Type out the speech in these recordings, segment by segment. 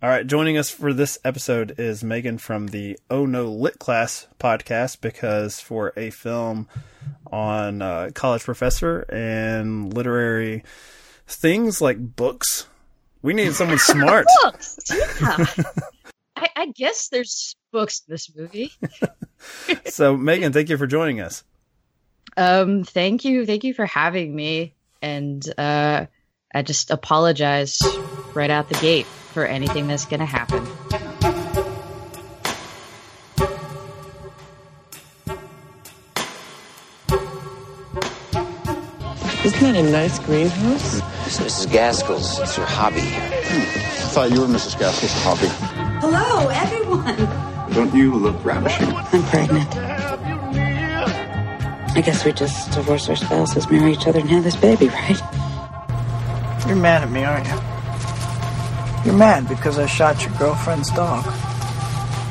All right, joining us for this episode is Megan from the Oh No Lit Class podcast because for a film on uh, college professor and literary things like books, we need someone smart. books. Yeah. I, I guess there's books in this movie. so, Megan, thank you for joining us. Um, thank you, thank you for having me, and uh, I just apologize right out the gate for anything that's going to happen. Isn't that a nice greenhouse? It's Mrs. Gaskell's. It's her hobby. I thought you were Mrs. Gaskell's hobby. Hello, everyone. Don't you look ravishing? I'm pregnant. I guess we just divorce our spouses, marry each other, and have this baby, right? You're mad at me, aren't you? You're mad because I shot your girlfriend's dog.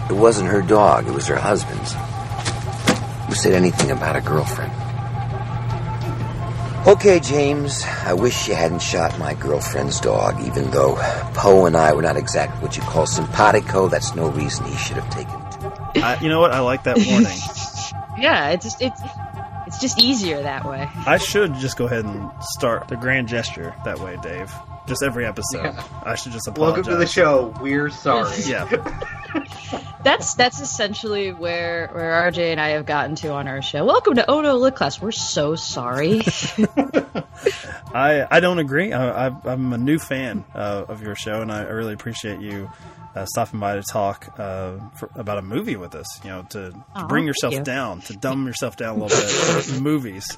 It wasn't her dog, it was her husband's. Who said anything about a girlfriend? Okay, James, I wish you hadn't shot my girlfriend's dog, even though Poe and I were not exactly what you call simpatico. That's no reason he should have taken two. I, you know what? I like that warning. Yeah, it's just it's it's just easier that way. I should just go ahead and start the grand gesture that way, Dave. Just every episode. I should just apologize. Welcome to the show. We're sorry. Yeah. That's that's essentially where where RJ and I have gotten to on our show. Welcome to Oh No Lit Class. We're so sorry. I I don't agree. I, I, I'm a new fan uh, of your show, and I, I really appreciate you uh, stopping by to talk uh, for, about a movie with us. You know, to, to bring yourself you. down, to dumb yourself down a little bit movies.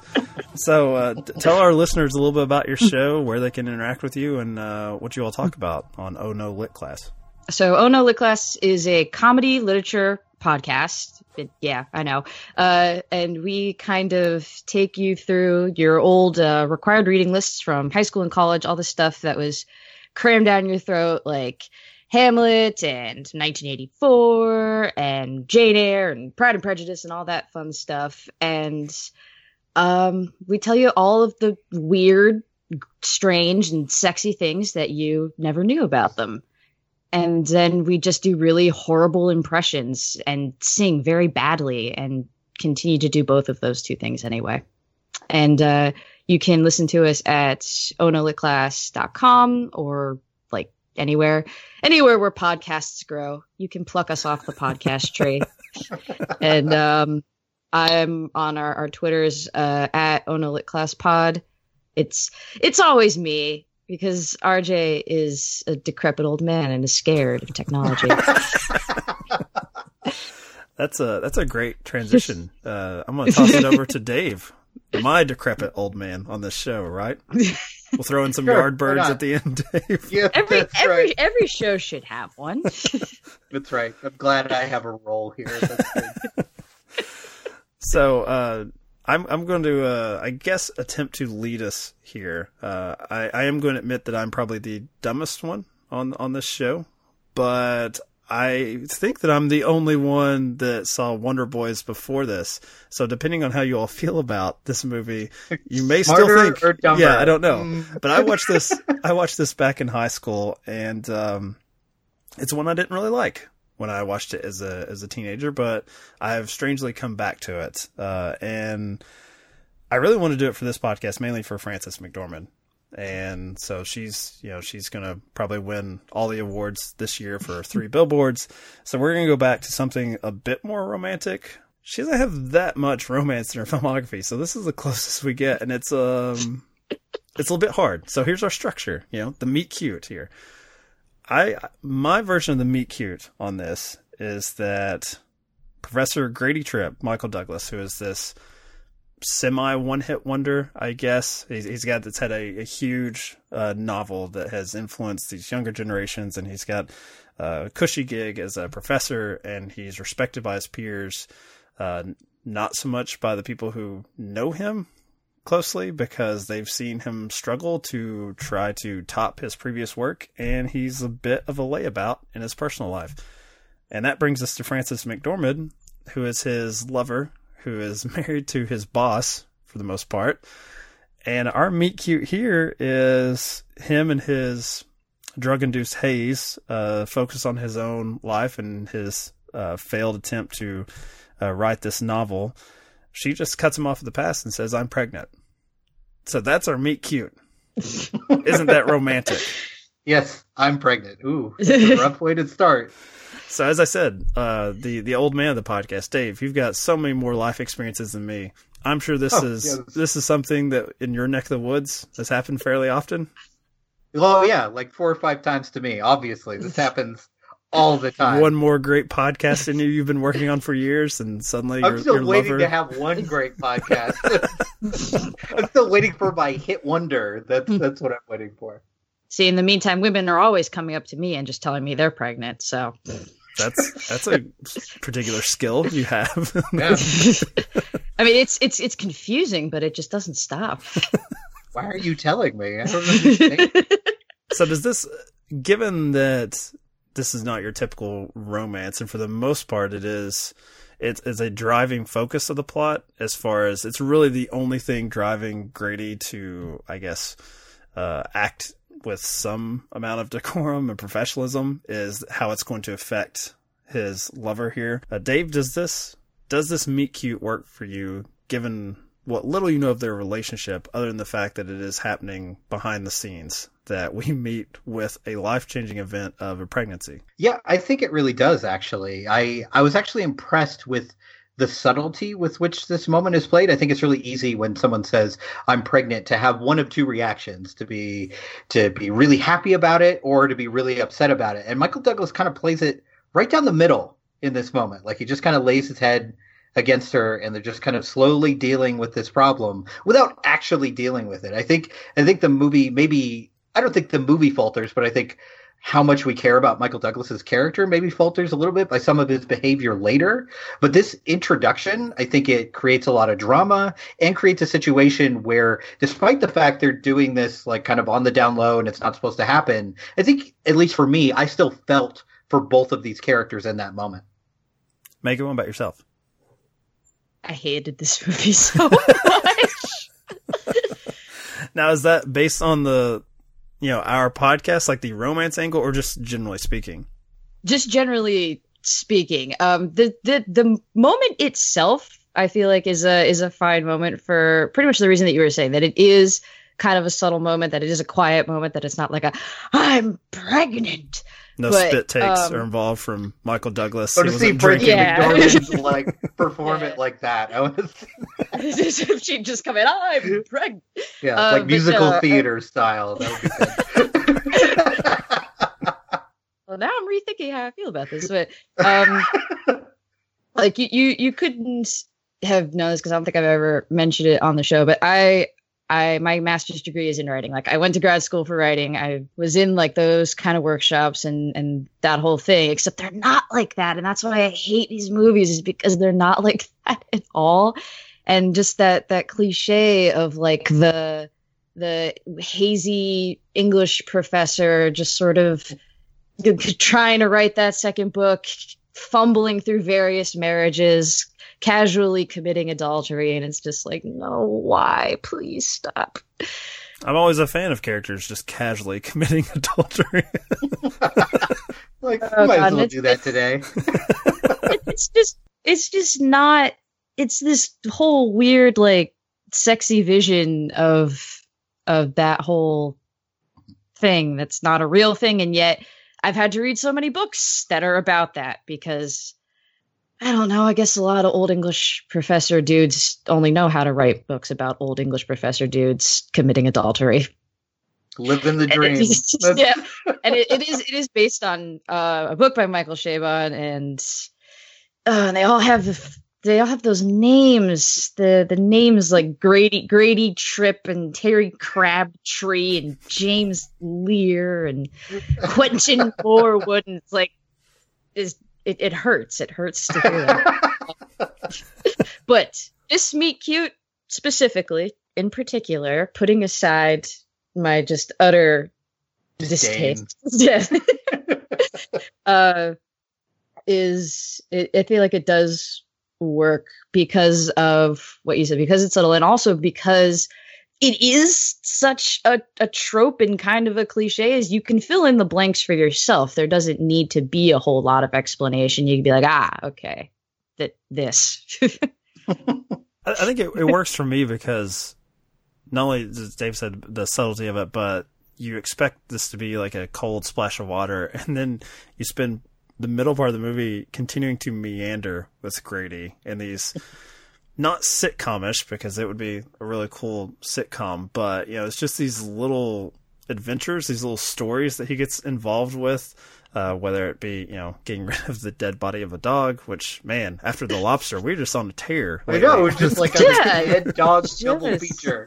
So, uh, t- tell our listeners a little bit about your show, where they can interact with you, and uh, what you all talk about on Oh No Lit Class. So, Oh No Lit Class is a comedy literature podcast. It- yeah, I know. Uh, and we kind of take you through your old uh, required reading lists from high school and college, all the stuff that was crammed down your throat, like Hamlet and 1984 and Jane Eyre and Pride and Prejudice and all that fun stuff. And um, we tell you all of the weird, strange, and sexy things that you never knew about them and then we just do really horrible impressions and sing very badly and continue to do both of those two things anyway. And uh, you can listen to us at onolitclass.com or anywhere, anywhere where podcasts grow. You can pluck us off the podcast tree. and um, I'm on our, our Twitters uh, at onolitclasspod. It's it's always me because RJ is a decrepit old man and is scared of technology. That's a that's a great transition. Uh, I'm going to toss it over to Dave, my decrepit old man on this show. Right? We'll throw in some Sure, why Yardbirds at the end, Dave. Yeah, every that's every right. every show should have one. That's right. I'm glad I have a role here. That's good. So uh, I'm I'm going to uh, I guess attempt to lead us here. Uh, I I am going to admit that I'm probably the dumbest one on on this show, but I think that I'm the only one that saw Wonder Boys before this. So depending on how you all feel about this movie, you may still think? Yeah, I don't know. Mm. But I watched this I watched this back in high school and um it's one I didn't really like when I watched it as a as a teenager, but I have strangely come back to it. Uh, and I really want to do it for this podcast, mainly for Frances McDormand. And so she's, you know, she's to probably win all the awards this year for three billboards. So we're to go back to something a bit more romantic. She doesn't have that much romance in her filmography, so this is the closest we get, and it's um, it's a little bit hard. So here's our structure. You know, the meet cute here. I my version of the meet cute on this is that Professor Grady Tripp, Michael Douglas, who is this semi one hit wonder, I guess. He's, he's got that's had a, a huge uh, novel that has influenced these younger generations, and he's got uh, a cushy gig as a professor, and he's respected by his peers, uh, not so much by the people who know him closely because they've seen him struggle to try to top his previous work, and he's a bit of a layabout in his personal life. And that brings us to Frances McDormand, who is his lover, who is married to his boss for the most part. And our meet cute here is him and his drug induced haze, uh, focused on his own life and his uh, failed attempt to uh, write this novel, she just cuts him off at the pass and says, I'm pregnant. So that's our meet cute. Isn't that romantic? Yes, I'm pregnant. Ooh, that's a rough way to start. So as I said, uh, the the old man of the podcast, Dave, you've got so many more life experiences than me. I'm sure this Oh, is yes. this is something that in your neck of the woods has happened fairly often. Oh yeah, like four or five times to me. Obviously, this happens all the time. One more great podcast in you you've been working on for years, and suddenly I'm your, still your waiting lover. to have one great podcast. I'm still waiting for my hit wonder. That's that's what I'm waiting for. See, in the meantime, women are always coming up to me and just telling me they're pregnant. So That's that's a particular skill you have. Yeah. I mean, it's it's it's confusing, but it just doesn't stop. Why are you telling me? I don't understand. so does this, given that this is not your typical romance, and for the most part it is, it is a driving focus of the plot as far as it's really the only thing driving Grady to, I guess, uh, act with some amount of decorum and professionalism is how it's going to affect his lover here. Uh, Dave, does this does this meet cute work for you, given what little you know of their relationship, other than the fact that it is happening behind the scenes? That we meet with a life changing event of a pregnancy. Yeah, I think it really does actually. I I was actually impressed with the subtlety with which this moment is played. I think it's really easy when someone says I'm pregnant to have one of two reactions to be to be really happy about it or to be really upset about it. And Michael Douglas kind of plays it right down the middle in this moment. Like he just kind of lays his head against her and they're just kind of slowly dealing with this problem without actually dealing with it. I think I think the movie maybe I don't think the movie falters, but I think how much we care about Michael Douglas's character maybe falters a little bit by some of his behavior later. But this introduction, I think it creates a lot of drama and creates a situation where, despite the fact they're doing this like kind of on the down low and it's not supposed to happen, I think, at least for me, I still felt for both of these characters in that moment. Make it one about yourself. I hated this movie so much. Now, is that based on the, you know, our podcast, like the romance angle, or just generally speaking? just generally speaking, um, the the the moment itself, I feel like is a is a fine moment for pretty much the reason that you were saying that it is kind of a subtle moment, that it is a quiet moment, that it's not like a I'm pregnant. No But, spit takes um, are involved from Michael Douglas. So He to see wasn't Frankie drinking. Yeah. McDormand like perform Yeah. it like that, I want to see, As if she'd just come in, I'm pregnant. yeah, Uh, like but, musical uh, theater style. That would be. Well, now I'm rethinking how I feel about this, but um, like you, you, you couldn't have known this because I don't think I've ever mentioned it on the show. But I, I, my master's degree is in writing. Like I went to grad school for writing. I was in like those kind of workshops and and that whole thing. Except they're not like that, and that's why I hate these movies is because they're not like that at all. And just that that cliche of like the the hazy English professor just sort of trying to write that second book, fumbling through various marriages, casually committing adultery, and it's just like, no, why? Please stop. I'm always a fan of characters just casually committing adultery. like, Oh, might God, as well do that today. it's just, it's just not. It's this whole weird, like, sexy vision of of that whole thing that's not a real thing, and yet I've had to read so many books that are about that because I don't know. I guess a lot of old English professor dudes only know how to write books about old English professor dudes committing adultery. Living the And dream. That's- yeah, and it, it is it is based on uh, a book by Michael Chabon, and uh, and they all have they all have those names. The the names like Grady Grady Tripp and Terry Crabtree and James Leer and Quentin Morewood, and it's like is it, it hurts. It hurts to hear that. but this meet cute specifically, in particular, putting aside my just utter Disdain. distaste, yeah, uh, is it, I feel like it does work because of what you said, because it's subtle, and also because it is such a, a trope and kind of a cliche as you can fill in the blanks for yourself. There doesn't need to be a whole lot of explanation. You can be like, ah, okay, that this. I, I think it, it works for me because not only as Dave said the subtlety of it, but you expect this to be like a cold splash of water, and then you spend the middle part of the movie continuing to meander with Grady and these not sitcomish because it would be a really cool sitcom, but you know, it's just these little adventures, these little stories that he gets involved with. Uh, whether it be you know getting rid of the dead body of a dog, which man, after the lobster, we are just on a tear. I know, it's just like a Yeah. dead dog double Yes. feature.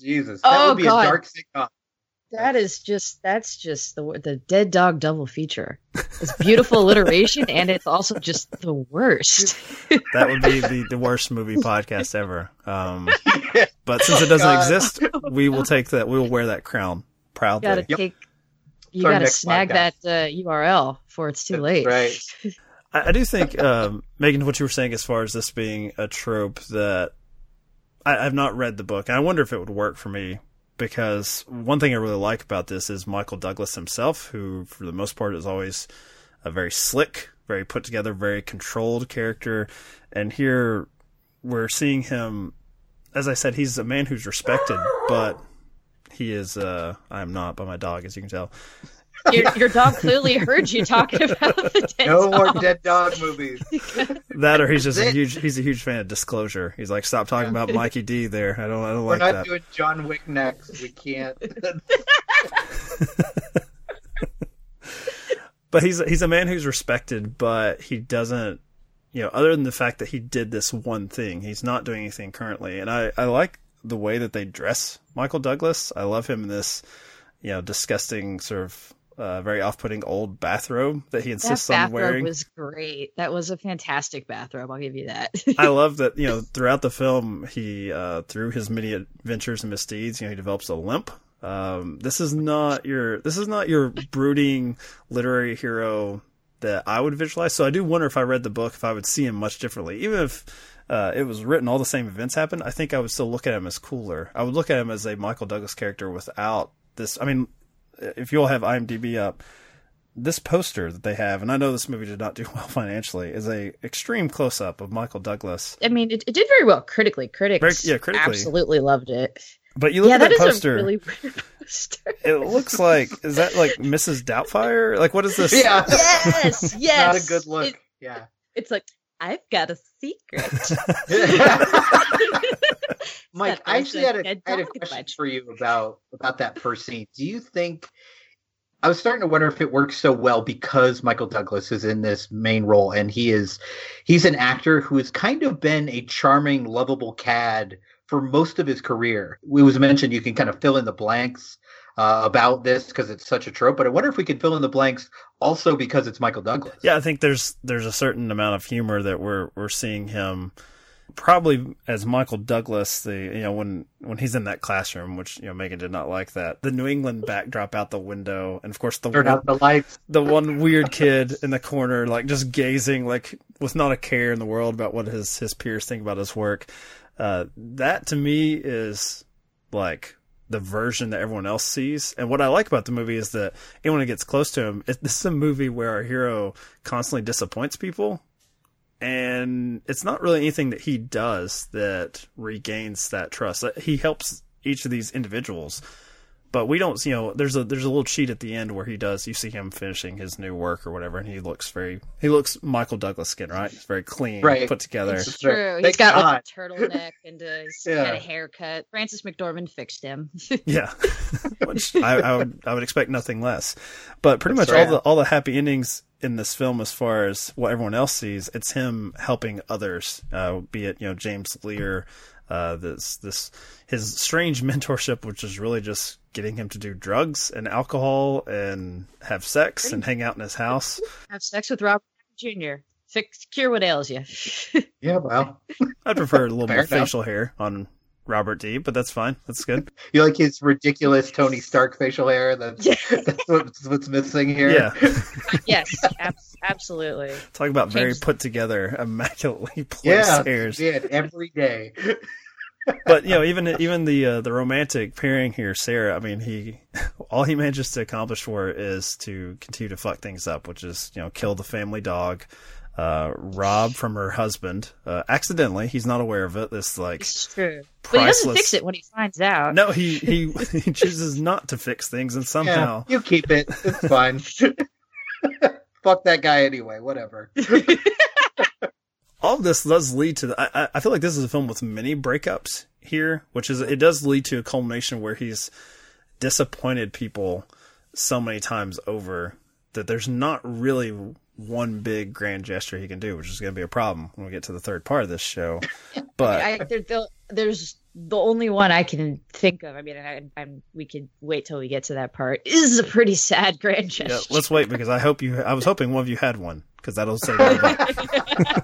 Jesus, that Oh, would be God. a dark sitcom. That is just that's just the the dead dog double feature. It's beautiful alliteration and it's also just the worst. That would be the, the worst movie podcast ever. Um, but since it doesn't God. exist, we will take that. We will wear that crown You proudly. gotta Yep. take you gotta snag podcast. that uh, URL before it's too That's late. right. I, I do think, um, Megan, what you were saying as far as this being a trope that I, I've not read the book, and I wonder if it would work for me because one thing I really like about this is Michael Douglas himself, who for the most part is always a very slick, very put together, very controlled character, and here we're seeing him. As I said, he's a man who's respected, but he is. Uh, I am not by my dog, as you can tell. Your, your dog clearly heard you talking about the dead No more dog. dead dog movies. That or he's just a huge he's a huge fan of disclosure. He's like, stop talking about Mikey D there. I don't I don't We're like not doing John Wick next. We can't. But he's he's a man who's respected, but he doesn't you know, other than the fact that he did this one thing, he's not doing anything currently. And I, I like the way that they dress Michael Douglas. I love him in this, you know, disgusting sort of uh, very off putting old bathrobe that he That insists on bathrobe wearing. was great. That was a fantastic bathrobe. I'll give you that. I love that, you know, throughout the film, he, uh, through his many adventures and misdeeds, you know, he develops a limp. Um, this is not your, this is not your brooding literary hero that I would visualize. So I do wonder if I read the book, if I would see him much differently. Even if, uh, it was written, all the same events happened, I think I would still look at him as cooler. I would look at him as a Michael Douglas character without this. I mean, if you'll have IMDb up, this poster that they have, and I know this movie did not do well financially, is a extreme close up of Michael Douglas. I mean, it, it did very well critically. Critics, Very- yeah, critically. absolutely loved it. But you look yeah, at that, that is poster, a really weird poster. it looks like is that like Mrs. Doubtfire? Like what is this? yeah. yes, yes. Not a good look. It- yeah. it's like I've got a secret. Mike, I actually had a, had a question bunch. for you about about that first scene. Do you think I was starting to wonder if it works so well because Michael Douglas is in this main role and he is he's an actor who has kind of been a charming, lovable cad for most of his career. It was mentioned you can kind of fill in the blanks uh, about this because it's such a trope, but I wonder if we could fill in the blanks also because it's Michael Douglas. Yeah, I think there's there's a certain amount of humor that we're we're seeing him probably as Michael Douglas, the you know when when he's in that classroom, which you know Megan did not like that. The New England backdrop out the window, and of course the Turn one, out the lights. the one weird kid in the corner, like just gazing, like with not a care in the world about what his his peers think about his work. Uh, that to me is like the version that everyone else sees. And what I like about the movie is that anyone who gets close to him, it, this is a movie where our hero constantly disappoints people. And it's not really anything that he does that regains that trust. Uh, He helps each of these individuals, but we don't, you know, there's a there's a little cheat at the end where he does. You see him finishing his new work or whatever, and he looks very he looks Michael Douglas skin, right? He's very clean, Right. put together. It's That's true. right. He's Thank got God. like a turtleneck and uh, he's Yeah. got a haircut. Frances McDormand fixed him. Yeah, which I, I would I would expect nothing less. But pretty That's much right. all the all the happy endings in this film, as far as what everyone else sees, it's him helping others. Uh, be it you know James Leer, uh, this this his strange mentorship, which is really just getting him to do drugs and alcohol and have sex and hang out in his house. Have sex with Robert Jr. Fix cure what ails you. Yeah, well. I prefer a little Fair more enough. facial hair on Robert D, but that's fine. That's good. You like his ridiculous Tony Stark facial hair? That's, that's what's, what's missing here. Yeah. yes, ab- absolutely. Talk about very put together, immaculately placed yeah, hairs. yeah, every day. but you know, even even the uh, the romantic pairing here, Sarah. I mean, he all he manages to accomplish for her is to continue to fuck things up, which is you know kill the family dog, uh, rob from her husband uh, accidentally. He's not aware of it. This like It's true. But he doesn't fix it when he finds out. no, he he he chooses not to fix things, and somehow Yeah, you keep it. It's fine. Fuck that guy anyway. Whatever. all of this does lead to. The, I, I- I feel like this is a film with many breakups here, which is it does lead to a culmination where he's disappointed people so many times over that there's not really one big grand gesture he can do, which is going to be a problem when we get to the third part of this show. But I, there, there- there's the only one I can think of. I mean, I, I'm we could wait till we get to that part. Is a pretty sad grand gesture. yeah, let's wait because I hope you. I was hoping one of you had one because that'll save everybody.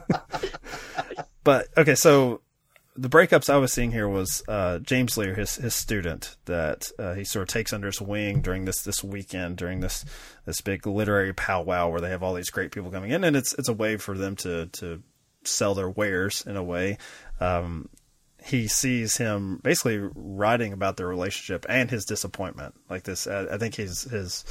but okay, so the breakups I was seeing here was uh, James Leer, his his student, that uh, he sort of takes under his wing during this this weekend, during this this big literary powwow where they have all these great people coming in, and it's it's a way for them to to sell their wares in a way. Um, he sees him basically writing about their relationship and his disappointment. Like this, I, I think his his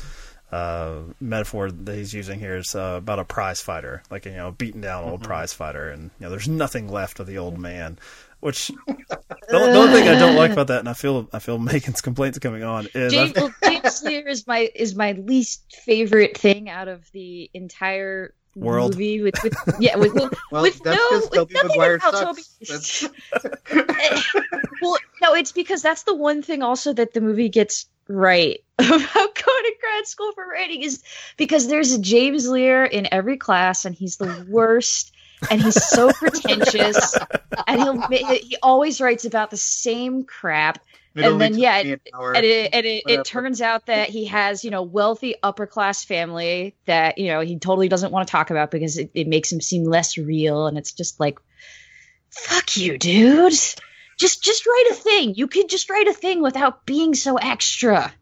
uh, metaphor that he's using here is uh, about a prize fighter, like you know, beaten down old prize fighter, and you know, there's nothing left of the old man. Which the, the only thing I don't like about that, and I feel I feel Megan's complaints coming on is James, well, James Leer is my is my least favorite thing out of the entire World. movie. With, with yeah, with, with, Well, with that's no, 'cause with Tobey nothing Maguire about sucks. Tobey. well, no, it's because that's the one thing also that the movie gets right about going to grad school for writing is because there's a James Leer in every class and he's the worst and he's so pretentious. And he'll he always writes about the same crap. It And then, took yeah, an hour. and it and it, it turns out that he has you know wealthy upper class family that you know he totally doesn't want to talk about because it, it makes him seem less real. And it's just like fuck you dude. Just just write a thing. You could just write a thing without being so extra.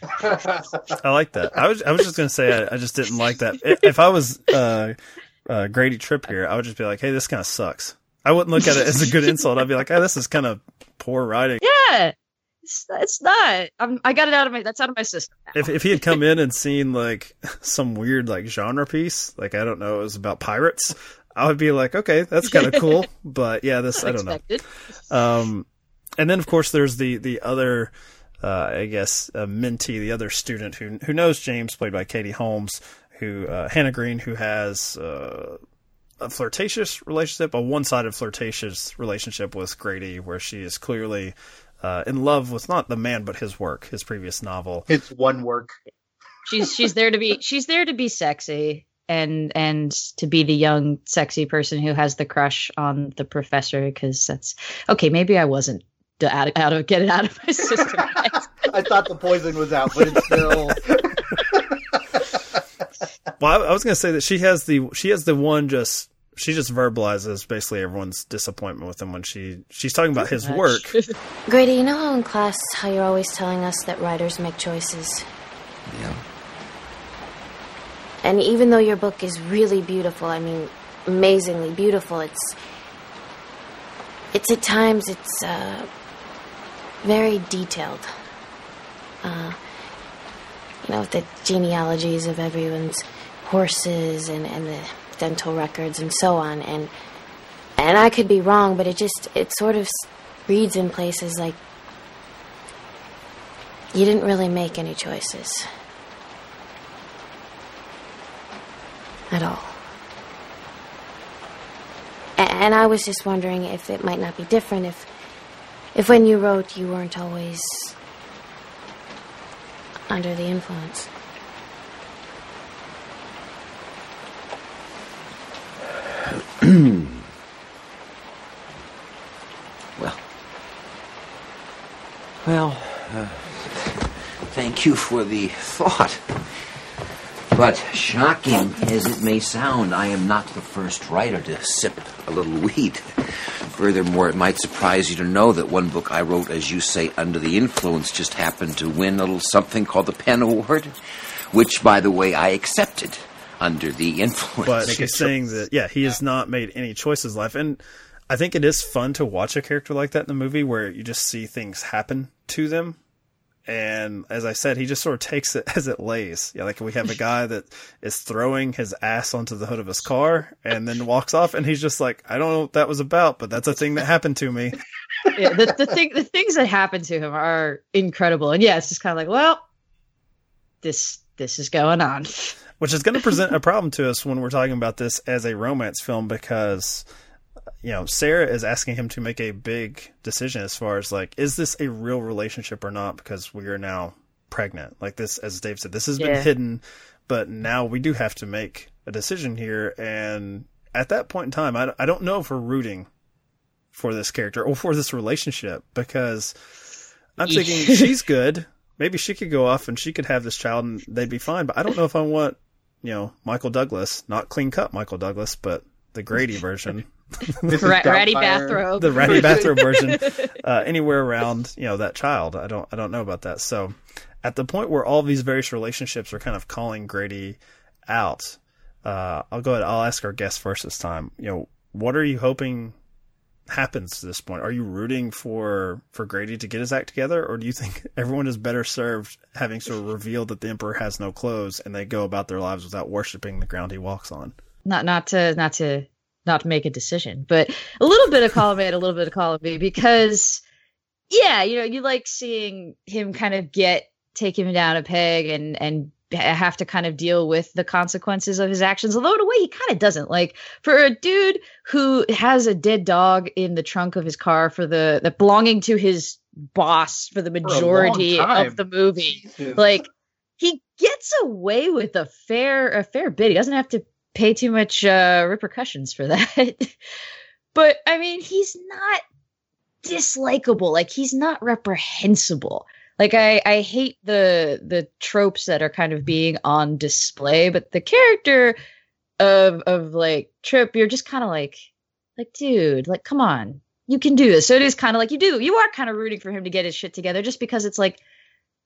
I like that. I was I was just gonna say I, I just didn't like that. If I was uh, uh, Grady Tripp here, I would just be like, "Hey, this kind of sucks." I wouldn't look at it as a good insult. I'd be like, "Hey, this is kind of poor writing." yeah it's, it's not I'm, i got it out of my that's out of my system now. If if he had come in and seen like some weird like genre piece, like I don't know, it was about pirates, I would be like, "Okay, that's kind of cool." But yeah, this I don't know. Um, and then of course there's the the other, uh, I guess, uh, mentee, the other student who who knows James, played by Katie Holmes, who uh, Hannah Green, who has uh, a flirtatious relationship, a one-sided flirtatious relationship with Grady, where she is clearly uh, in love with not the man but his work, his previous novel. His one work. she's she's there to be she's there to be sexy and and to be the young sexy person who has the crush on the professor because that's okay maybe i wasn't out of, out of get it out of my system I thought the poison was out, but it's still. Well, I, I was going to say that she has the she has the one just she just verbalizes basically everyone's disappointment with him when she she's talking about his work. Grady, you know how in class how you're always telling us that writers make choices? Yeah. And even though your book is really beautiful, I mean amazingly beautiful, it's it's at times it's uh very detailed. Uh you know, the genealogies of everyone's horses and, and the dental records and so on and and I could be wrong, but it just it sort of reads in places like you didn't really make any choices at all. And I was just wondering if it might not be different if if when you wrote you weren't always under the influence. Well. Well, uh, thank you for the thought. But shocking as it may sound, I am not the first writer to sip a little weed. Furthermore, it might surprise you to know that one book I wrote, as you say, under the influence, just happened to win a little something called the Pen Award, which, by the way, I accepted under the influence. But she's saying that yeah, he has not made any choices in life, and I think it is fun to watch a character like that in the movie where you just see things happen to them. And as I said, he just sort of takes it as it lays. Yeah, like we have a guy that is throwing his ass onto the hood of his car and then walks off, and he's just like, "I don't know what that was about, but that's a thing that happened to me." yeah, the, the thing, the things that happen to him are incredible, and yeah, it's just kind of like, well, this this is going on. Which is going to present a problem to us when we're talking about this as a romance film because you know, Sarah is asking him to make a big decision as far as like, is this a real relationship or not? Because we are now pregnant. Like this, as Dave said, this has been hidden, but now we do have to make a decision here. And at that point in time, I, I don't know if we're rooting for this character or for this relationship because I'm thinking she's good. Maybe she could go off and she could have this child and they'd be fine. But I don't know if I want, you know, Michael Douglas, not clean cut Michael Douglas, but the Grady version. Mrs. Ra- ratty bathrobe. the ratty bathrobe version uh, anywhere around you know that child i don't i don't know about that so at the point where all these various relationships are kind of calling grady out uh, i'll go ahead i'll ask our guest first this time you know what are you hoping happens to this point? Are you rooting for for grady to get his act together or do you think everyone is better served having sort of revealed that the emperor has no clothes and they go about their lives without worshiping the ground he walks on? Not not to not to not to make a decision, but a little bit of column A and a little bit of column B because yeah, you know, you like seeing him kind of get take him down a peg and and have to kind of deal with the consequences of his actions. Although in a way he kind of doesn't. Like for a dude who has a dead dog in the trunk of his car for the that belonging to his boss for the majority time. of the movie Jesus. like he gets away with a fair a fair bit. He doesn't have to pay too much uh, repercussions for that. but I mean, he's not dislikable. Like he's not reprehensible. Like I I hate the the tropes that are kind of being on display, but the character of of like Tripp, you're just kind of like like dude, like come on. You can do this. So it is kind of like you do. You are kind of rooting for him to get his shit together just because it's like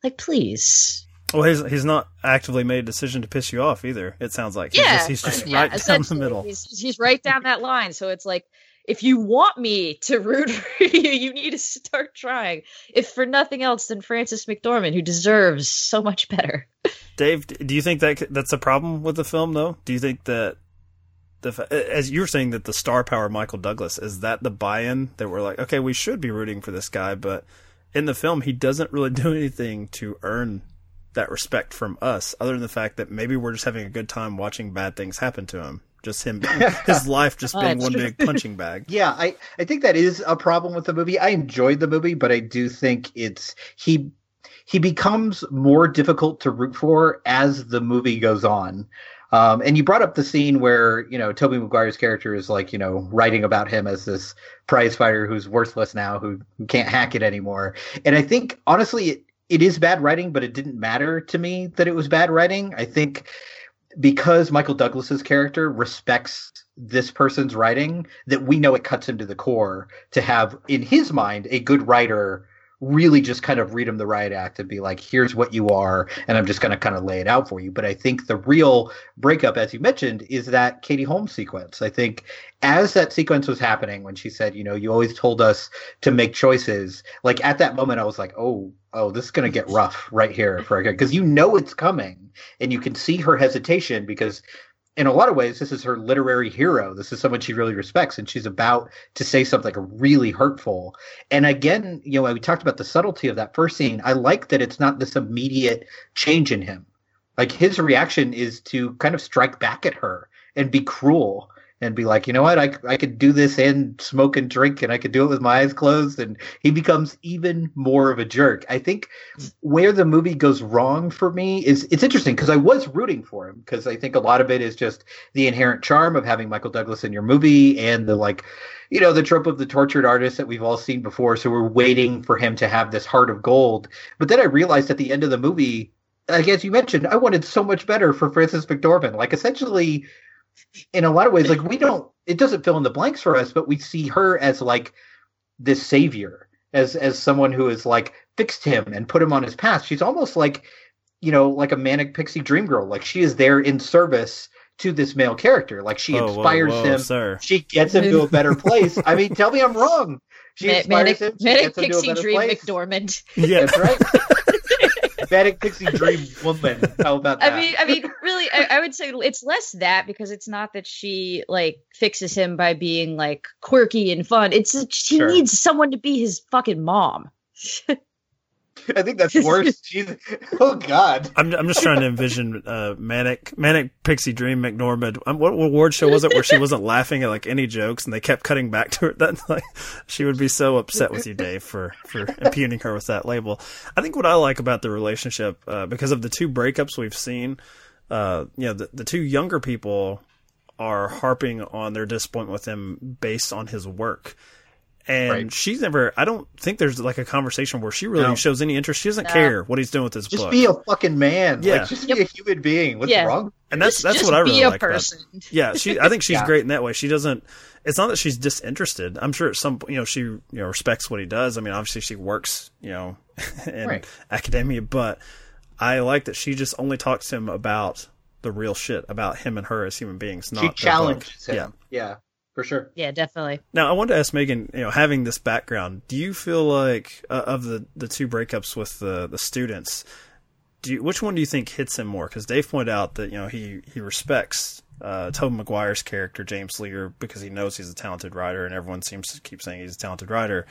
like please Well, he's he's not actively made a decision to piss you off either. It sounds like he's yeah, just, he's just yeah, right down the middle. He's, he's right down that line. So it's like, if you want me to root for you, you need to start trying. If for nothing else than Frances McDormand, who deserves so much better. Dave, do you think that that's a problem with the film though? Do you think that the as you were saying that the star power Michael Douglas is that the buy-in that we're like, okay, we should be rooting for this guy, but in the film he doesn't really do anything to earn that respect from us, other than the fact that maybe we're just having a good time watching bad things happen to him. Just him, his life just Oh, being one big punching bag. Yeah, I, I think that is a problem with the movie. I enjoyed the movie, but I do think it's he he becomes more difficult to root for as the movie goes on. Um, and you brought up the scene where you know Tobey Maguire's character is like you know writing about him as this prize fighter who's worthless now, who, who can't hack it anymore. And I think honestly, it, it is bad writing, but it didn't matter to me that it was bad writing. I think because Michael Douglas's character respects this person's writing, that we know it cuts him to the core to have in his mind a good writer really just kind of read him the riot act and be like, here's what you are, and I'm just going to kind of lay it out for you. But I think the real breakup, as you mentioned, is that Katie Holmes sequence. I think as that sequence was happening, when she said, you know, you always told us to make choices, like at that moment, I was like, oh, oh, this is going to get rough right here for because you know it's coming, and you can see her hesitation because in a lot of ways, this is her literary hero. This is someone she really respects, and she's about to say something really hurtful. And again, you know, we talked about the subtlety of that first scene. I like that it's not this immediate change in him. Like his reaction is to kind of strike back at her and be cruel and be like, you know what, I, I could do this and smoke and drink and I could do it with my eyes closed. And he becomes even more of a jerk. I think where the movie goes wrong for me is it's interesting because I was rooting for him because I think a lot of it is just the inherent charm of having Michael Douglas in your movie and the like, you know, the trope of the tortured artist that we've all seen before. So we're waiting for him to have this heart of gold. But then I realized at the end of the movie, like as you mentioned, I wanted so much better for Frances McDormand. Like essentially, in a lot of ways, like we don't, it doesn't fill in the blanks for us, but we see her as like this savior, as as someone who has like fixed him and put him on his path. She's almost like, you know, like a manic pixie dream girl. Like she is there in service to this male character. Like she Whoa, whoa, inspires whoa, him. sir. She gets him to a better place. I mean, tell me I'm wrong. She Ma- inspires Manic, him. She Manic gets him to a Pixie Dream place. McDormand. Yeah, That's right. Manic Pixie Dream Woman. How about that? I mean, I mean, really, I, I would say it's less that because it's not that she like fixes him by being like quirky and fun. It's that she Sure. needs someone to be his fucking mom. I think that's worse. She's, oh God. I'm, I'm just trying to envision uh, manic manic pixie dream McNormand. Um, what award show was it where she wasn't laughing at like any jokes and they kept cutting back to her? That like she would be so upset with you, Dave, for for impugning her with that label. I think what I like about the relationship uh, because of the two breakups we've seen, uh, you know, the, the two younger people are harping on their disappointment with him based on his work. And Right. she's never. I don't think there's like a conversation where she really No. shows any interest. She doesn't No. care what he's doing with his Just book. be a fucking man. Yeah. Like, just be a human being. What's Yeah. wrong? and that's Just- that's just what I really be a like about. Yeah, she. I think she's Yeah. great in that way. She doesn't. It's not that she's disinterested. I'm sure at some you know she you know respects what he does. I mean, obviously she works you know in Right. academia, but I like that she just only talks to him about the real shit about him and her as human beings. Not She their challenges him. Yeah. Yeah. For sure. Yeah, definitely. Now, I wanted to ask Megan, you know, having this background, do you feel like uh, of the the two breakups with the the students, do you, which one do you think hits him more? Because Dave pointed out that you know he he respects uh, Tobey Maguire's character James Leer because he knows he's a talented writer, and everyone seems to keep saying he's a talented writer.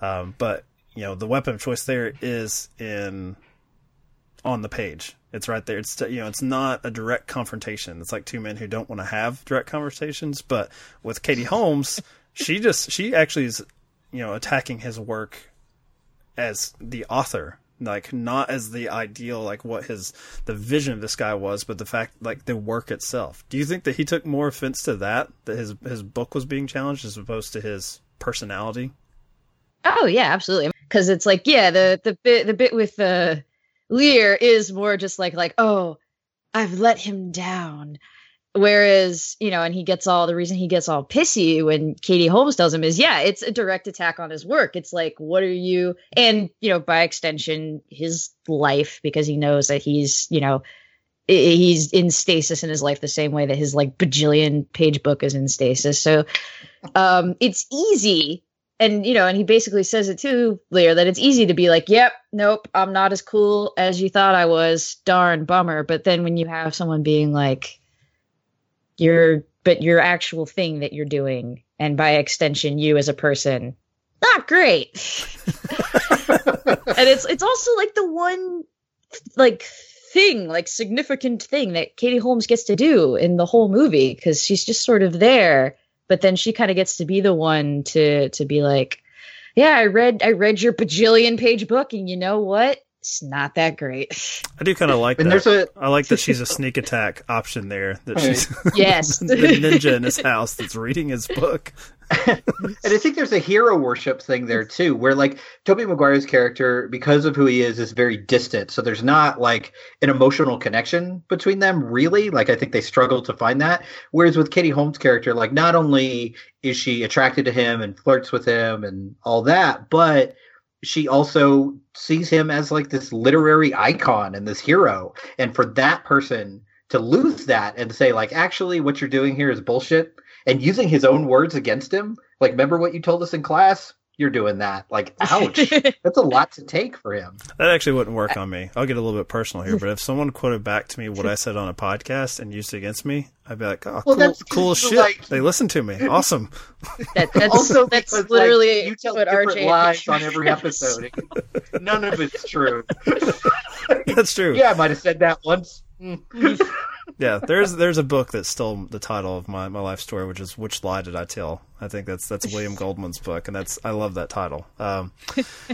Um, but you know, the weapon of choice there is in on the page. It's right there. It's you know, it's not a direct confrontation. It's like two men who don't want to have direct conversations. But with Katie Holmes, she just she actually is you know attacking his work as the author, like not as the ideal, like what his the vision of this guy was, but the fact like the work itself. Do you think that he took more offense to that that his his book was being challenged as opposed to his personality? Oh yeah, absolutely. Because it's like, yeah, the the bit the bit with uh, Leer is more just like like, oh, I've let him down. Whereas, you know, and he gets all the reason he gets all pissy when Katie Holmes tells him is, yeah, it's a direct attack on his work. It's like, what are you, and you know, by extension, his life because he knows that he's, you know, he's in stasis in his life the same way that his like bajillion page book is in stasis. So, um, it's easy and you know, and he basically says it too, Leer, that it's easy to be like, "Yep, nope, I'm not as cool as you thought I was. Darn bummer." But then when you have someone being like, "Your, but your actual thing that you're doing, and by extension, you as a person, not great." and it's it's also like the one like thing, like significant thing that Katie Holmes gets to do in the whole movie because she's just sort of there but then she kind of gets to be the one to to be like yeah i read i read your bajillion page book and you know what it's not that great I do kind of like And that. there's a I like that she's a sneak attack option there. That she's yes the ninja in his house that's reading his book. and I think there's a hero worship thing there too, where like Tobey Maguire's character, because of who he is, is very distant. So there's not like an emotional connection between them, really. Like I think they struggle to find that. Whereas with Katie Holmes' character, like not only is she attracted to him and flirts with him and all that, but she also sees him as like this literary icon and this hero. And for that person to lose that and say like, actually, what you're doing here is bullshit and using his own words against him. Like, remember what you told us in class? You're doing that. Like, ouch. That's a lot to take for him. That actually wouldn't work on me. I'll get a little bit personal here, but if someone quoted back to me what I said on a podcast and used it against me, I'd be like, "Oh, Well, cool, that's cool shit." like- they listen to me. Awesome. that, that's also, that's because, literally like, you tell what different RJ lies on every episode. None of it's true. That's true. yeah, I might have said that once. Mm. Yeah, there's there's a book that's still the title of my, my life story, which is "Which Lie Did I Tell?" I think that's that's William Goldman's book, and that's I love that title. Um,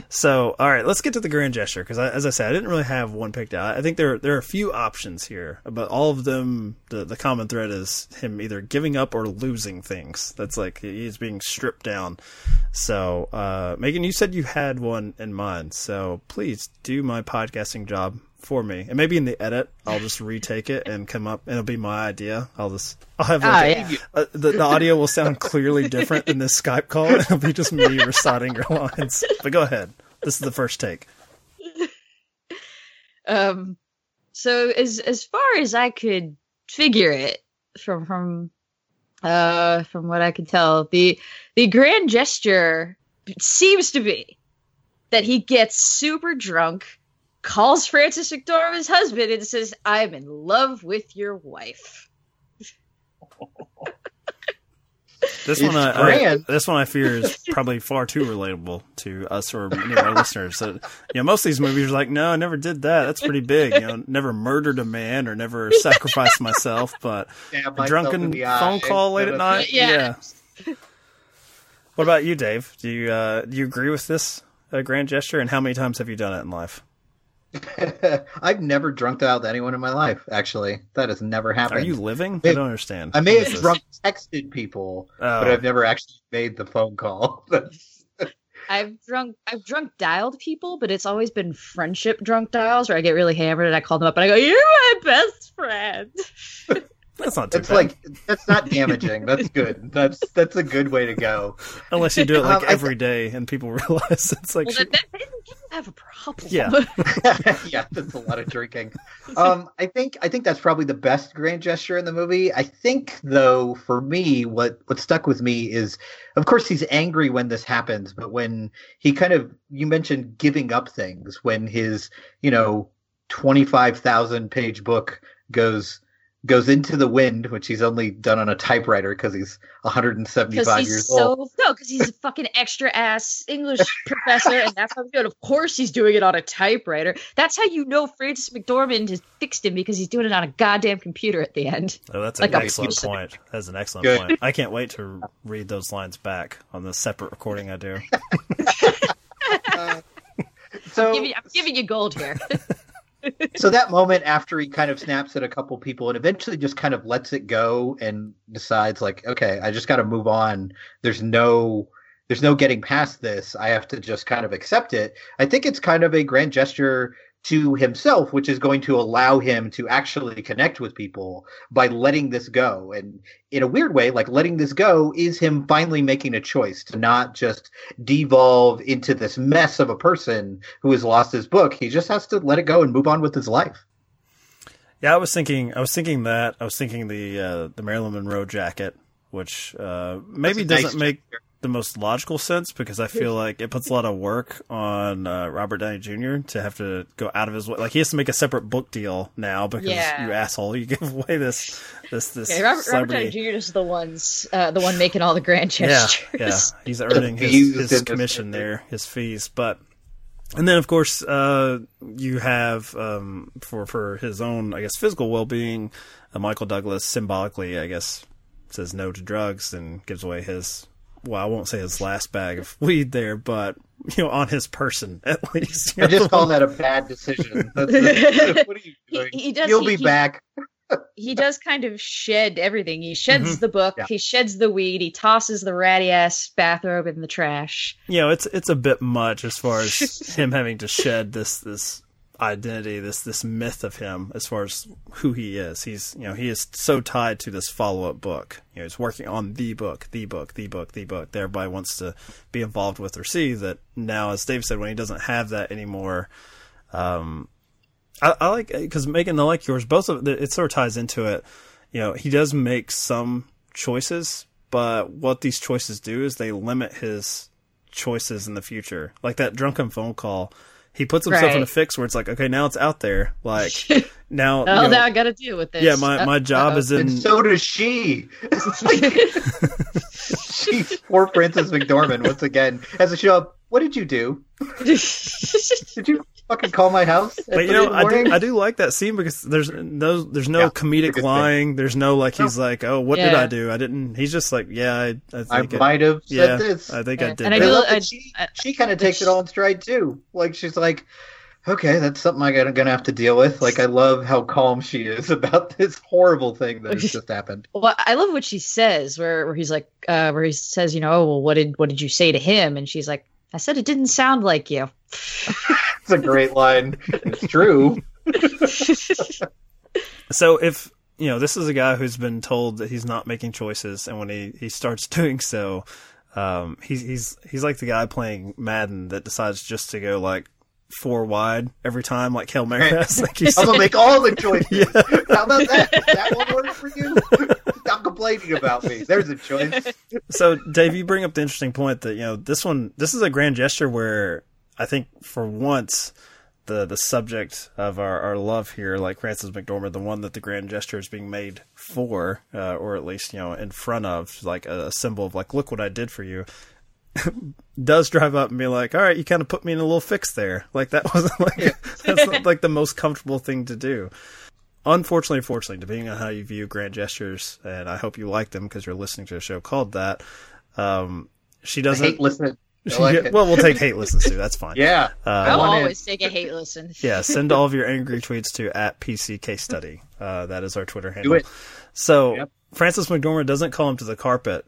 so, all right, let's get to the grand gesture because, as I said, I didn't really have one picked out. I think there there are a few options here, but all of them the the common thread is him either giving up or losing things. That's like he's being stripped down. So, uh, Megan, you said you had one in mind, so please do my podcasting job for me, and maybe in the edit, I'll just retake it and come up, and it'll be my idea. I'll just, I'll have like, Oh, a- yeah. uh, the, the audio will sound clearly different than this Skype call. It'll be just me reciting your lines. But go ahead. This is the first take. um so as as far as i could figure it from from uh from what I could tell, the the grand gesture seems to be that he gets super drunk, calls Frances McDormand his husband, and says, "I'm in love with your wife." This It's one, I, I, this one I fear is probably far too relatable to us or many of our listeners. So, you know, most of these movies are like, no, I never did that. That's pretty big. You know, never murdered a man or never sacrificed myself, but Stab a drunken phone call late at instead of- night. Yeah. What about you, Dave? Do you uh, do you agree with this uh, grand gesture? And how many times have you done it in life? I've never drunk dialed anyone in my life. Actually, that has never happened. Are you living? I Maybe- don't understand. I may What have this? drunk texted people, but Oh. I've never actually made the phone call. I've drunk I've drunk dialed people, but it's always been friendship drunk dials where I get really hammered and I call them up and I go, "You're my best friend." That's not too It's bad. like that's not damaging. That's good. That's that's a good way to go. Unless you do it like Um, I- every day and people realize it's like Well, shit. then, then have a problem. Yeah. yeah, that's a lot of drinking. Um, I think I think that's probably the best grand gesture in the movie. I think though, for me, what what stuck with me is, of course, he's angry when this happens, but when he kind of you mentioned giving up things when his you know twenty five thousand page book goes goes into the wind, which he's only done on a typewriter because he's 175 Because he's years so old. no, because he's a fucking extra ass English professor, and that's how he's doing. it. Of course, he's doing it on a typewriter. That's how you know Frances McDormand has fixed him because he's doing it on a goddamn computer at the end. Oh, that's Like an a excellent point. That's an excellent Good. point. I can't wait to read those lines back on the separate recording I do. So I'm giving, I'm giving you gold here. so that moment after he kind of snaps at a couple people and eventually just kind of lets it go and decides like okay i just got to move on. There's no there's no getting past this. I have to just kind of accept it. I think it's kind of a grand gesture to himself which is going to allow him to actually connect with people by letting this go and in a weird way like letting this go is him finally making a choice to not just devolve into this mess of a person who has lost his book. He just has to let it go and move on with his life. Yeah, I was thinking. I was thinking that. I was thinking the uh, the Marilyn Monroe jacket, which uh, maybe doesn't nice make the most logical sense because I feel like it puts a lot of work on uh, Robert Downey Jr. to have to go out of his way. Like he has to make a separate book deal now because Yeah. you asshole, you give away this this this Okay, Robert, Robert Downey. Jr. is the ones, uh, the one making all the grand gestures. yeah, he's earning his, his commission there, his fees. But and then of course uh, you have um, for for his own, I guess, physical well being, uh, Michael Douglas symbolically, I guess, says no to drugs and gives away his. Well, I won't say his last bag of weed there, but you know, on his person at least. I just call that a bad decision. What are you He- doing? he does- You'll he- be he- back. he does kind of shed everything. He sheds Mhm. the book, Yeah. he sheds the weed, he tosses the ratty ass bathrobe in the trash. you know, it's it's a bit much as far as him having to shed this this identity, this this myth of him as far as who he is. He's you know he is so tied to this follow up book. You know, he's working on the book, the book, the book, the book. That everybody wants to be involved with or see. That now, as Dave said, when he doesn't have that anymore, um, I, I like because making the like yours, both of it, it sort of ties into it. You know, he does make some choices, but what these choices do is they limit his choices in the future. Like that drunken phone call, he puts himself in a fix where it's like, okay, now it's out there. Like now, Oh, you know, now I got to deal with this. yeah, my my job Uh-oh. is in. And so does she. She's poor Frances McDormand once again has to show up. What did you do? Did you fucking call my house? But you know, I do I do like that scene because there's no there's no Yeah, comedic biggest thing. lying. There's no like he's like, oh, what did I do? I didn't. He's just like, yeah, I, I I it- might have said yeah, this. I think Yeah. I did. And I that. I do- I- she she kind of takes it all in stride too. Like she's like, okay, that's something I'm gonna, gonna have to deal with. Like I love how calm she is about this horrible thing that has just happened. Well, I love what she says, where where he's like, uh, where he says, you know, oh, well, what did what did you say to him? And she's like, I said it didn't sound like you. It's a great line. It's true. So if you know, this is a guy who's been told that he's not making choices, and when he he starts doing so, um, he's he's he's like the guy playing Madden that decides just to go like four wide every time, like Hail Mary. like I'm gonna make all the choices. Yeah. How about that? That one work for you? Stop complaining about me. There's a choice. so Dave, you bring up the interesting point that you know this one, this is a grand gesture where I think for once the the subject of our, our love here, like Frances McDormand, the one that the grand gesture is being made for, uh, or at least you know in front of, like a, a symbol of like, look what I did for you. does drive up and be like, all right, you kind of put me in a little fix there. Like that wasn't like that's not, like the most comfortable thing to do. Unfortunately, fortunately, depending on how you view grand gestures, and I hope you like them because you're listening to a show called that. Um, she doesn't hate listen. Like yeah, well, we'll take hate listens too. That's fine. Yeah, uh, I'll always take a hate listen. yeah, send all of your angry tweets to at PC Case Study. Uh, that is our Twitter handle. Do it. So Yep. Frances McDormand doesn't call him to the carpet.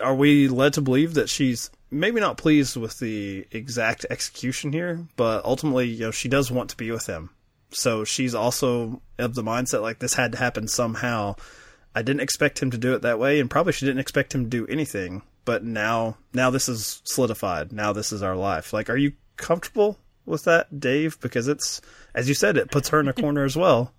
Are we led to believe that she's maybe not pleased with the exact execution here, but ultimately, you know, she does want to be with him. So she's also of the mindset like this had to happen somehow. I didn't expect him to do it that way, and probably she didn't expect him to do anything. But now, now this is solidified. Now this is our life. Like, are you comfortable with that, Dave? Because it's, as you said, it puts her in a corner as well.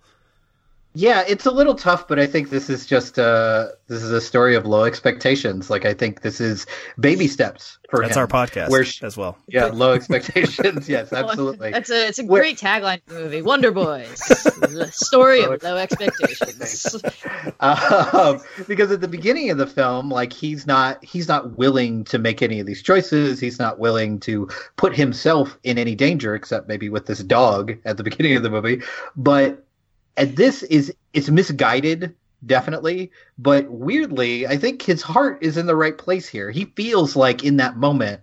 Yeah, it's a little tough, but I think this is just uh this is a story of low expectations. Like I think this is baby steps for That's him, our podcast Where she- as well. yeah, low expectations. Yes, absolutely. That's a it's a Where- great tagline for the movie. Wonder Boys, the story of low expectations. um, because at the beginning of the film, like he's not he's not willing to make any of these choices. He's not willing to put himself in any danger, except maybe with this dog at the beginning of the movie. But and this is it's misguided, definitely. But weirdly, I think his heart is in the right place here. He feels like in that moment.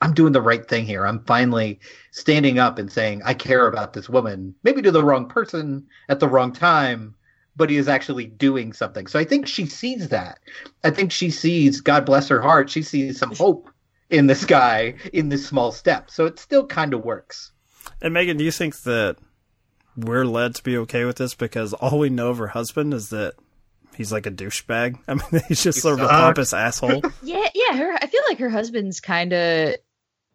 I'm doing the right thing here. I'm finally standing up and saying, I care about this woman. Maybe to the wrong person at the wrong time, but he is actually doing something. So I think she sees that. I think she sees, God bless her heart, she sees some hope in this guy in this small step. So it still kind of works. And Megan, do you think that we're led to be okay with this because all we know of her husband is that he's like a douchebag? I mean, he's just sort of a pompous asshole. Yeah, yeah. Her, I feel like her husband's kind of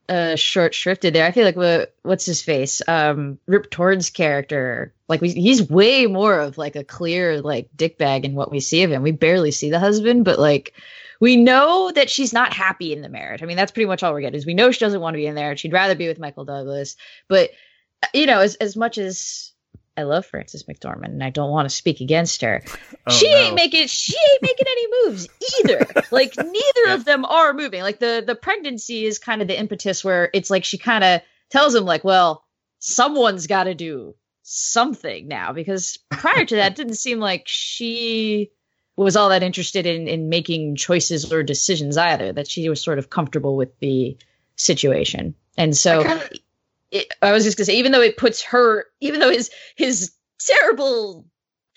uh, short shrifted there. I feel like what what's his face, um, Rip Torn's character, like we, he's way more of like a clear like dickbag in what we see of him. We barely see the husband, but like we know that she's not happy in the marriage. I mean, that's pretty much all we're getting is we know she doesn't want to be in there. She'd rather be with Michael Douglas, but uh, you know, as as much as I love Frances McDormand and I don't want to speak against her. Oh, she no. ain't making she ain't making any moves either. like neither of them are moving. Like the the pregnancy is kind of the impetus where it's like she kind of tells him like, well, someone's got to do something now because prior to that it didn't seem like she was all that interested in in making choices or decisions either. That she was sort of comfortable with the situation. And so it, I was just gonna say, even though it puts her, even though his his terrible,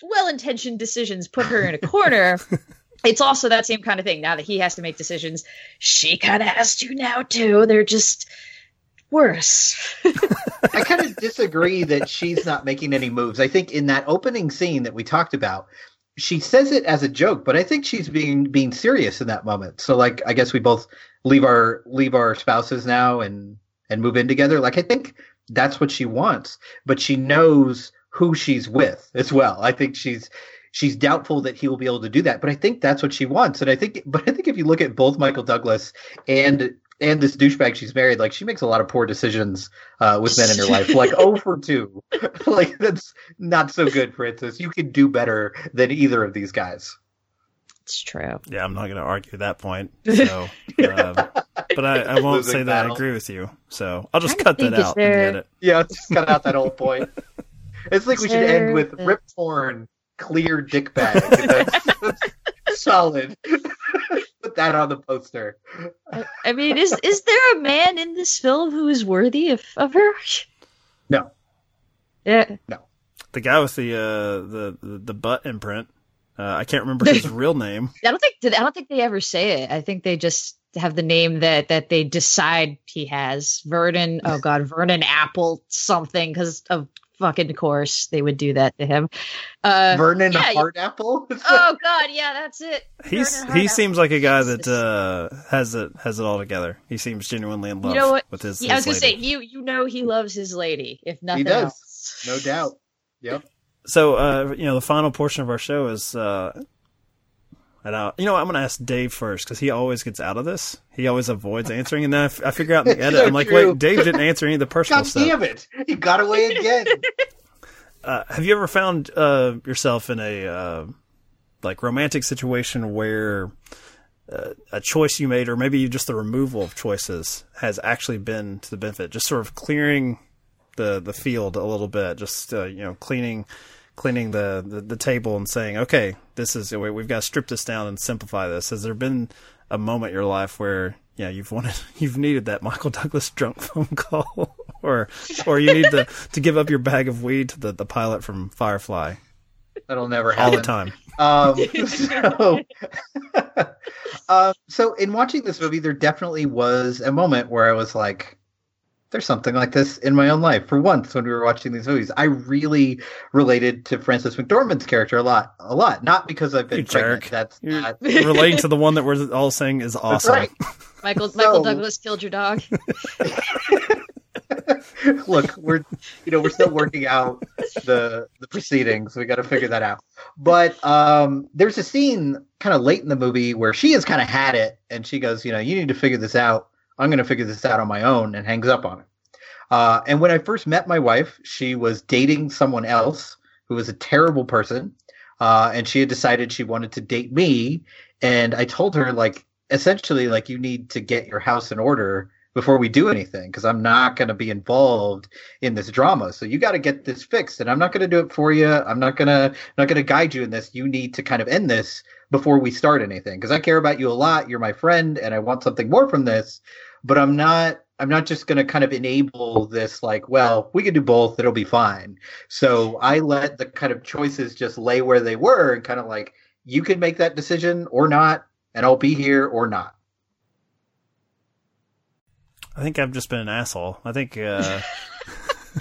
well-intentioned decisions put her in a corner, it's also that same kind of thing. Now that he has to make decisions, she kind of has to now too. They're just worse. I kind of disagree that she's not making any moves. I think in that opening scene that we talked about, she says it as a joke, but I think she's being being serious in that moment. So like I guess we both leave our leave our spouses now and and move in together. Like I think that's what she wants, but she knows who she's with as well. I think she's she's doubtful that he will be able to do that, but I think that's what she wants. And I think but I think if you look at both Michael Douglas and and this douchebag she's married, like she makes a lot of poor decisions uh, with men in her life. Like oh for two, like that's not so good, Frances. You could do better than either of these guys. It's true. Yeah, I'm not going to argue that point. So, um, but I, I won't Losing say that I agree with you. So I'll just cut that out in the there- edit. Yeah, just cut out that old point. It's like we should end with Rip Torn, clear dick bag. That's, that's solid. Put that on the poster. I, I mean, is is there a man in this film who is worthy of of her? No. Yeah. No. The guy with the uh, the, the the butt imprint. Uh, I can't remember his real name. I don't think did- I don't think they ever say it. I think they just have the name that that they decide he has. Vernon. Oh God, Vernon Apple something because of fucking course they would do that to him. Uh, Vernon yeah, you- Hardapple? oh God, yeah, that's it. He's he seems like a guy that uh, has it has it all together. He seems genuinely in love you know what? with his. Yeah, I was his gonna lady. say you you know he loves his lady if nothing does. else. No doubt. Yep. So, uh, you know, the final portion of our show is uh, And I, you know, what, I'm going to ask Dave first because he always gets out of this. He always avoids answering, and then I, f- I figure out in the edit, I'm like, True. wait, Dave didn't answer any of the personal God stuff. damn it! He got away again. Uh, have you ever found uh, yourself in a uh, like romantic situation where uh, a choice you made, or maybe just the removal of choices, has actually been to the benefit, just sort of clearing the the field a little bit, just uh, you know, cleaning cleaning the, the the table and saying, okay, this is we- we've got to strip this down and simplify this. Has there been a moment in your life where yeah, you've wanted, you've needed that Michael Douglas drunk phone call, or or you need to to give up your bag of weed to the, the pilot from Firefly That'll never happen. all the time. Um, so, um, so in watching this movie, there definitely was a moment where I was like, "There's something like this in my own life." For once, when we were watching these movies, I really related to Frances McDormand's character a lot, a lot. Not because I've been You pregnant. jerk. That's You're not. relating to the one that we're all saying is awesome. right. Michael So- Michael Douglas killed your dog. Look, we're you know we're still working out the the proceedings. We got to figure that out. But um, there's a scene kind of late in the movie where she has kind of had it, and she goes, you know, you need to figure this out. I'm going to figure this out on my own, and hangs up on it. Uh, and when I first met my wife, she was dating someone else who was a terrible person, uh, and she had decided she wanted to date me. And I told her like essentially like you need to get your house in order before we do anything because I'm not going to be involved in this drama. So you got to get this fixed, and I'm not going to do it for you. I'm not gonna not going to guide you in this. You need to kind of end this before we start anything because I care about you a lot. You're my friend, and I want something more from this. But I'm not. I'm not just going to kind of enable this like, well, we can do both. It'll be fine. So I let the kind of choices just lay where they were and kind of like, you can make that decision or not, and I'll be here or not. I think I've just been an asshole. I think uh,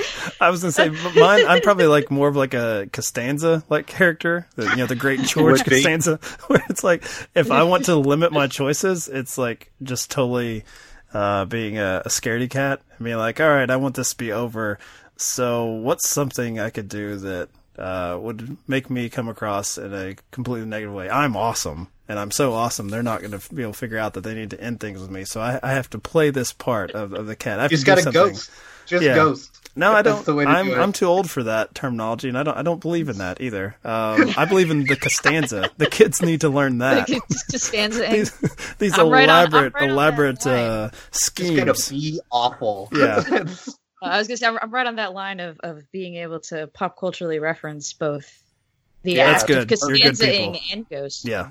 I was gonna say mine. I'm probably like more of like a Costanza like character, the, you know, the great George Would. Costanza, where it's like if I want to limit my choices, it's like just totally uh, being a, a scaredy cat and being like, all right, I want this to be over. So what's something I could do that uh, would make me come across in a completely negative way? I'm awesome. And I'm so awesome, they're not going to be able to figure out that they need to end things with me. So I, I have to play this part of, of the cat. I have just to got a ghost. Just Yeah. ghost. No, I don't. the way to I'm do it. I'm too old for that terminology, and I don't I don't believe in that either. Um, I believe in the Costanza. The kids need to learn that. just, just these these I'm right on- elaborate right elaborate line. uh, Just gonna be awful. Yeah. I was gonna say I'm, I'm right on that line of, of being able to pop culturally reference both the Yeah, act that's of good. Costanza-ing and Ghost. Yeah.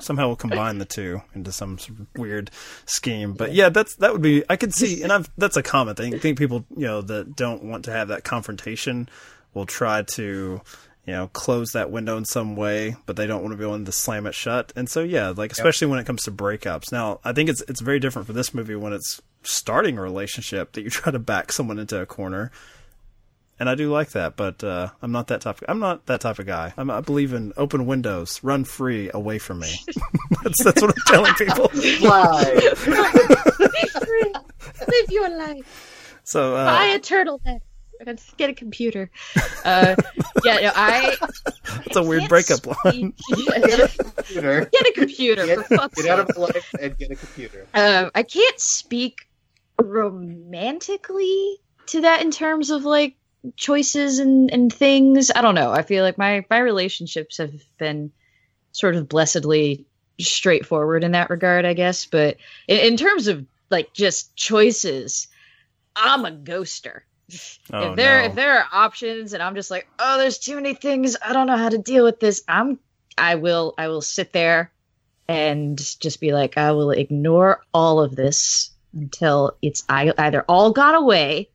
Somehow we'll combine the two into some sort of weird scheme. But yeah, that's that would be I could see and I've that's a common thing. I think people, you know, that don't want to have that confrontation will try to you know, close that window in some way, but they don't want to be willing to slam it shut. And so yeah, like especially when it comes to breakups. Now, I think it's it's very different for this movie when it's starting a relationship that you try to back someone into a corner. And I do like that, but uh, I'm not that type. I'm not that type of guy. I'm, I believe in open windows, run free away from me. that's that's what I'm telling people. Fly, Live your life. So uh, Buy a turtleneck. and Get a computer. Uh, yeah, no, I. it's a weird can't breakup line. speak- Get a computer. Get a computer, Get, for fuck's get out of my life and get a computer. Um, I can't speak romantically to that in terms of like choices and, and things. I don't know. I feel like my my relationships have been sort of blessedly straightforward in that regard, I guess. But in, in terms of like just choices, I'm a ghoster. Oh, if there no. if there are options and I'm just like, oh, there's too many things, I don't know how to deal with this. I'm I will I will sit there and just be like, I will ignore all of this until it's I, either all got away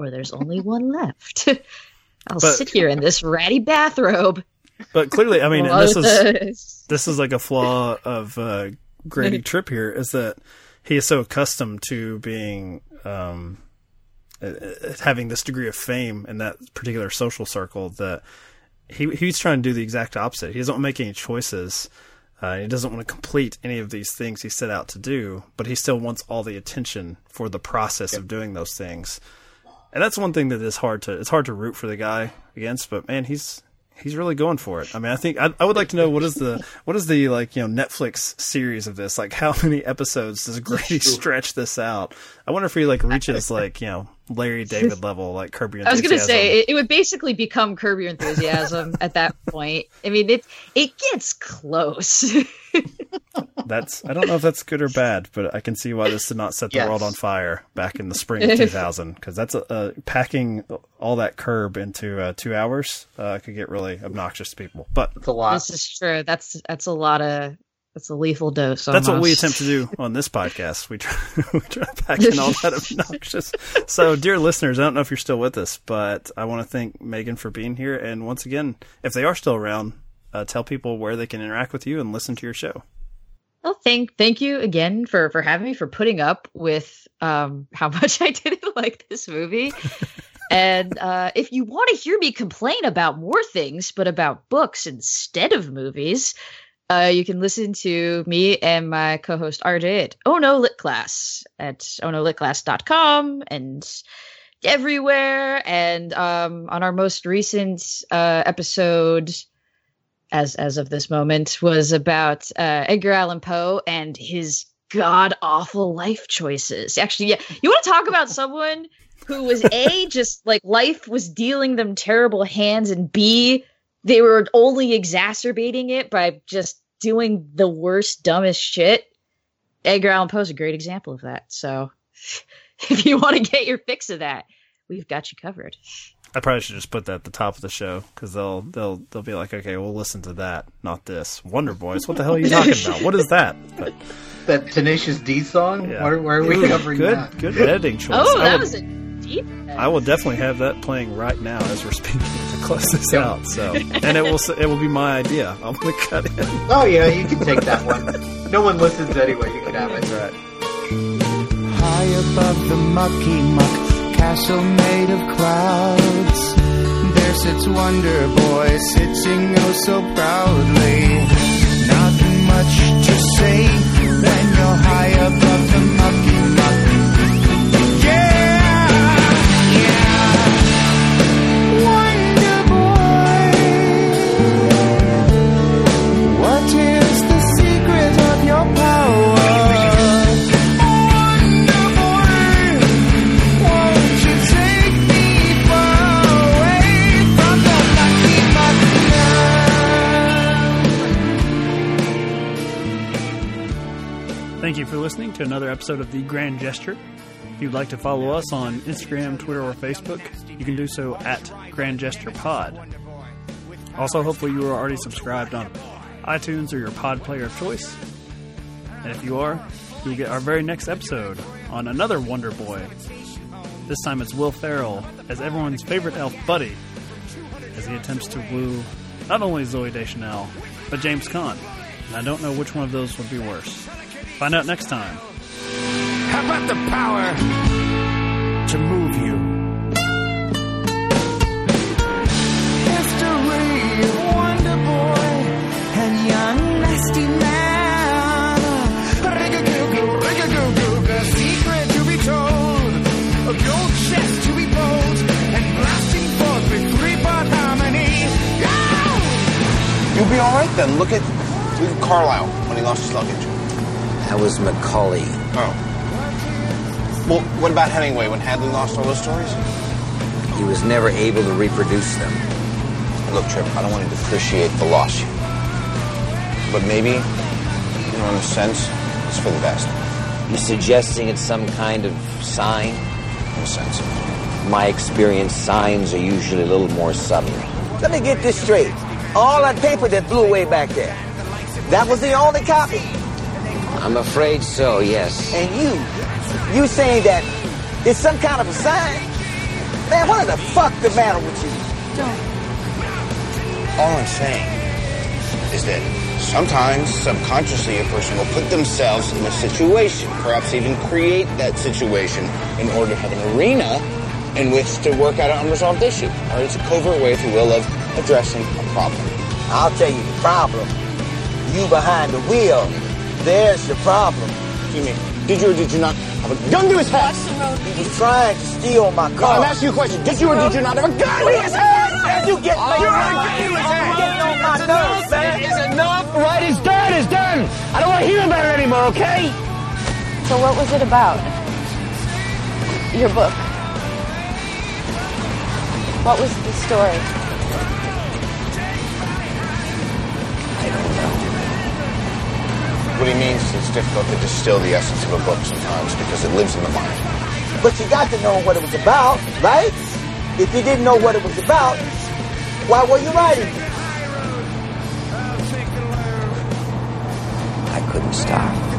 or there's only one left. I'll But- sit here in this ratty bathrobe. But clearly, I mean, this is this is like a flaw of uh, Grady Tripp here is that he is so accustomed to being um, uh, uh, having this degree of fame in that particular social circle that he he's trying to do the exact opposite. He doesn't want to make any choices. Uh, he doesn't want to complete any of these things he set out to do, but he still wants all the attention for the process of doing those things. And that's one thing that is hard to it's hard to root for the guy against. But man, he's he's really going for it. I mean, I think I, I would like to know what is the what is the like you know Netflix series of this? Like, how many episodes does Grady stretch this out? I wonder if he like reaches like you know Larry David level, like Kirby. Your I was gonna say it, it would basically become Curb Your Enthusiasm at that point. I mean, it it gets close. that's I don't know if that's good or bad, but I can see why this did not set the Yes. world on fire back in the spring of 2000 because that's a, uh, packing all that curb into uh, two hours uh, could get really obnoxious to people. But It's a lot. this is true. That's that's a lot of that's a lethal dose. That's what we attempt to do on this podcast. We try, we try to pack in all that obnoxious. So, dear listeners, I don't know if you're still with us, but I want to thank Megan for being here. And once again, if they are still around, uh, tell people where they can interact with you and listen to your show. Well, thank thank you again for for having me for putting up with um how much I didn't like this movie. and uh, if you want to hear me complain about more things, but about books instead of movies, uh, you can listen to me and my co-host RJ at Oh No Lit Class at onolitclass.com and everywhere. And um, on our most recent uh, episode, as as of this moment was about uh, Edgar Allan Poe and his god awful life choices. Actually, yeah, you want to talk about someone who was a just like life was dealing them terrible hands, and b they were only exacerbating it by just doing the worst, dumbest shit. Edgar Allan Poe's a great example of that. So, if you want to get your fix of that, we've got you covered. I probably should just put that at the top of the show because they'll they'll they'll be like, okay, we'll listen to that, not this. Wonder Boys, what the hell are you talking about? What is that? But, That Tenacious D song? yeah. Where, where are we Ooh, covering good, that? good editing choice. Oh, that would- was a deep. I will definitely have that playing right now as we're speaking to close this out. So, and it will it will be my idea. I'm gonna cut it. Oh yeah, you can take that one. No one listens anyway. You can have it. Right. High above the mucky muck castle made of clouds. There sits Wonder Boy, sitting oh so proudly. Nothing much to say, then you're high above the for listening to another episode of The Grand Gesture. If you'd like to follow us on Instagram, Twitter, or Facebook, you can do so at Grand Gesture Pod. Also, hopefully, you are already subscribed on iTunes or your pod player of choice. And if you are, you'll get our very next episode on another Wonder Boy. This time it's Will Ferrell as everyone's favorite elf buddy as he attempts to woo not only Zooey Deschanel, but James Caan. And I don't know which one of those would be worse. Find out next time. How about the power to move you? History of Wonder Boy and young nasty man. Rig-a-goo-goo, rig-a-goo-goo, a secret to be told, a gold chest to be bold, and blasting forth with three-part harmony. Yeah! You'll be all right then. Look at look at Carlyle when he lost his luggage. That was Macaulay. Oh. Well, what about Hemingway when Hadley lost all those stories? He was never able to reproduce them. Look, Tripp, I don't want to depreciate the loss. But maybe, you know, in a sense, it's for the best. You're suggesting it's some kind of sign? In a sense. My experience, signs are usually a little more subtle. Let me get this straight. All that paper that flew away back there, that was the only copy. I'm afraid so, yes. And you, you saying that it's some kind of a sign? Man, what the fuck the matter with you? Don't. All I'm saying is that sometimes subconsciously a person will put themselves in a situation, perhaps even create that situation in order to have an arena in which to work out an unresolved issue. Or it's a covert way, if you will, of addressing a problem. I'll tell you the problem. You behind the wheel. There's your problem. You mean, did you or did you not have a gun to his head? He was trying to steal my No, car. I'm asking you a question. Did you or did you not have a gun to his head? man, you get me. You're getting on my nerves, man. It's enough, right? It's done, it's done. I don't want to hear about it anymore, okay? So what was it about? Your book. What was the story? What he means is it's difficult to distill the essence of a book sometimes because it lives in the mind. But you got to know what it was about, right? If you didn't know what it was about, why were you writing it? I couldn't stop.